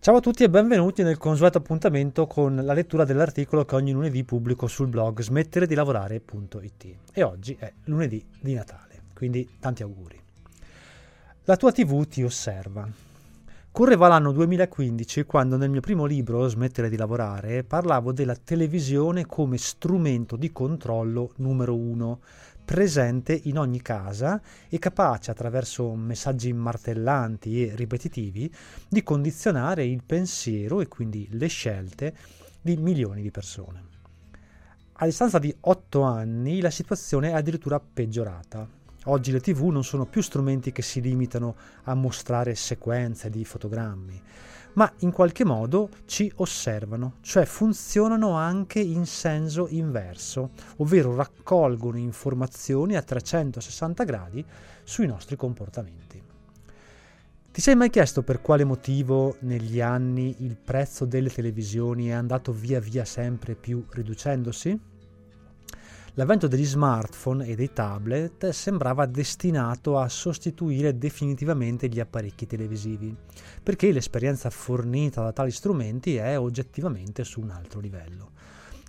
Ciao a tutti e benvenuti nel consueto appuntamento con la lettura dell'articolo che ogni lunedì pubblico sul blog smettere di lavorare.it. E oggi è lunedì di Natale, quindi tanti auguri. La tua TV ti osserva. Correva l'anno 2015 quando nel mio primo libro, Smettere di lavorare, parlavo della televisione come strumento di controllo numero uno, presente in ogni casa e capace attraverso messaggi martellanti e ripetitivi di condizionare il pensiero e quindi le scelte di milioni di persone. A distanza di otto anni la situazione è addirittura peggiorata. Oggi le tv non sono più strumenti che si limitano a mostrare sequenze di fotogrammi, ma in qualche modo ci osservano, cioè funzionano anche in senso inverso, ovvero raccolgono informazioni a 360 gradi sui nostri comportamenti. Ti sei mai chiesto per quale motivo negli anni il prezzo delle televisioni è andato via via sempre più riducendosi? L'avvento degli smartphone e dei tablet sembrava destinato a sostituire definitivamente gli apparecchi televisivi, perché l'esperienza fornita da tali strumenti è oggettivamente su un altro livello.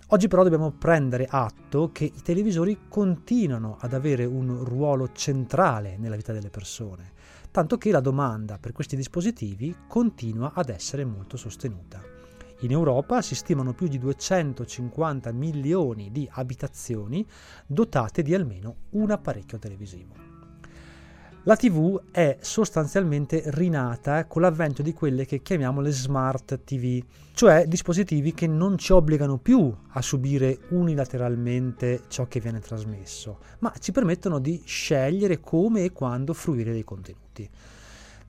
Oggi però dobbiamo prendere atto che i televisori continuano ad avere un ruolo centrale nella vita delle persone, tanto che la domanda per questi dispositivi continua ad essere molto sostenuta. In Europa si stimano più di 250 milioni di abitazioni dotate di almeno un apparecchio televisivo. La TV è sostanzialmente rinata con l'avvento di quelle che chiamiamo le smart TV, cioè dispositivi che non ci obbligano più a subire unilateralmente ciò che viene trasmesso, ma ci permettono di scegliere come e quando fruire dei contenuti.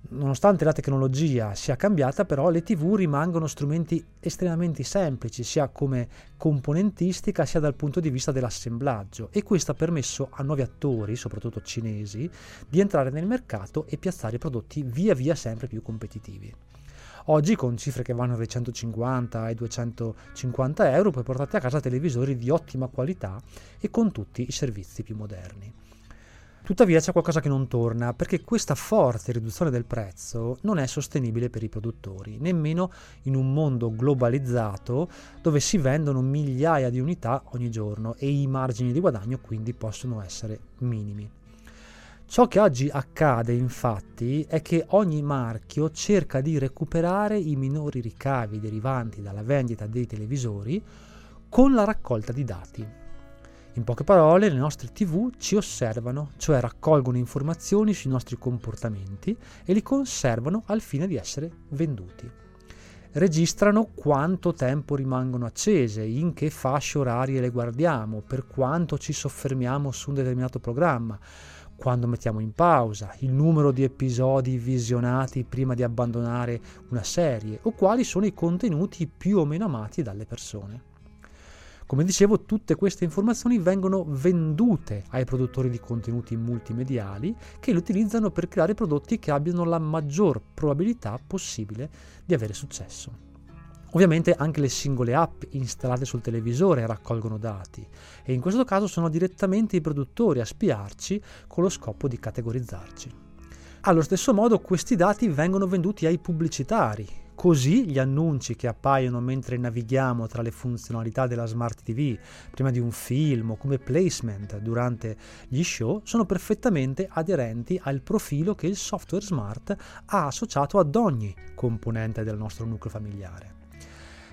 Nonostante la tecnologia sia cambiata, però le TV rimangono strumenti estremamente semplici, sia come componentistica sia dal punto di vista dell'assemblaggio e questo ha permesso a nuovi attori, soprattutto cinesi, di entrare nel mercato e piazzare prodotti via via sempre più competitivi. Oggi con cifre che vanno dai 150 ai 250 euro puoi portarti a casa televisori di ottima qualità e con tutti i servizi più moderni. Tuttavia c'è qualcosa che non torna, perché questa forte riduzione del prezzo non è sostenibile per i produttori, nemmeno in un mondo globalizzato dove si vendono migliaia di unità ogni giorno e i margini di guadagno quindi possono essere minimi. Ciò che oggi accade infatti è che ogni marchio cerca di recuperare i minori ricavi derivanti dalla vendita dei televisori con la raccolta di dati. In poche parole, le nostre TV ci osservano, cioè raccolgono informazioni sui nostri comportamenti e li conservano al fine di essere venduti. Registrano quanto tempo rimangono accese, in che fasce orarie le guardiamo, per quanto ci soffermiamo su un determinato programma, quando mettiamo in pausa, il numero di episodi visionati prima di abbandonare una serie o quali sono i contenuti più o meno amati dalle persone. Come dicevo, tutte queste informazioni vengono vendute ai produttori di contenuti multimediali che le utilizzano per creare prodotti che abbiano la maggior probabilità possibile di avere successo. Ovviamente anche le singole app installate sul televisore raccolgono dati e in questo caso sono direttamente i produttori a spiarci con lo scopo di categorizzarci. Allo stesso modo questi dati vengono venduti ai pubblicitari Così gli annunci che appaiono mentre navighiamo tra le funzionalità della Smart TV, prima di un film o come placement durante gli show, sono perfettamente aderenti al profilo che il software smart ha associato ad ogni componente del nostro nucleo familiare.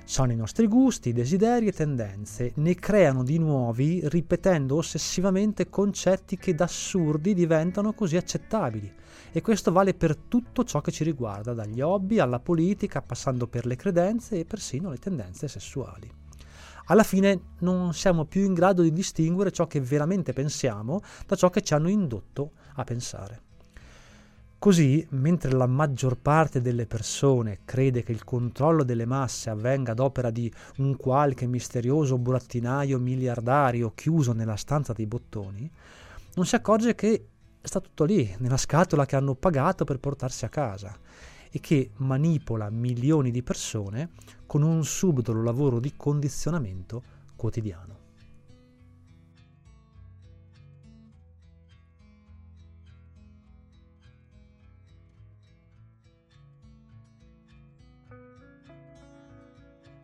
Sono i nostri gusti, desideri e tendenze, ne creano di nuovi ripetendo ossessivamente concetti che da assurdi diventano così accettabili e questo vale per tutto ciò che ci riguarda, dagli hobby alla politica, passando per le credenze e persino le tendenze sessuali. Alla fine non siamo più in grado di distinguere ciò che veramente pensiamo da ciò che ci hanno indotto a pensare. Così, mentre la maggior parte delle persone crede che il controllo delle masse avvenga ad opera di un qualche misterioso burattinaio miliardario chiuso nella stanza dei bottoni, non si accorge che sta tutto lì, nella scatola che hanno pagato per portarsi a casa e che manipola milioni di persone con un subdolo lavoro di condizionamento quotidiano.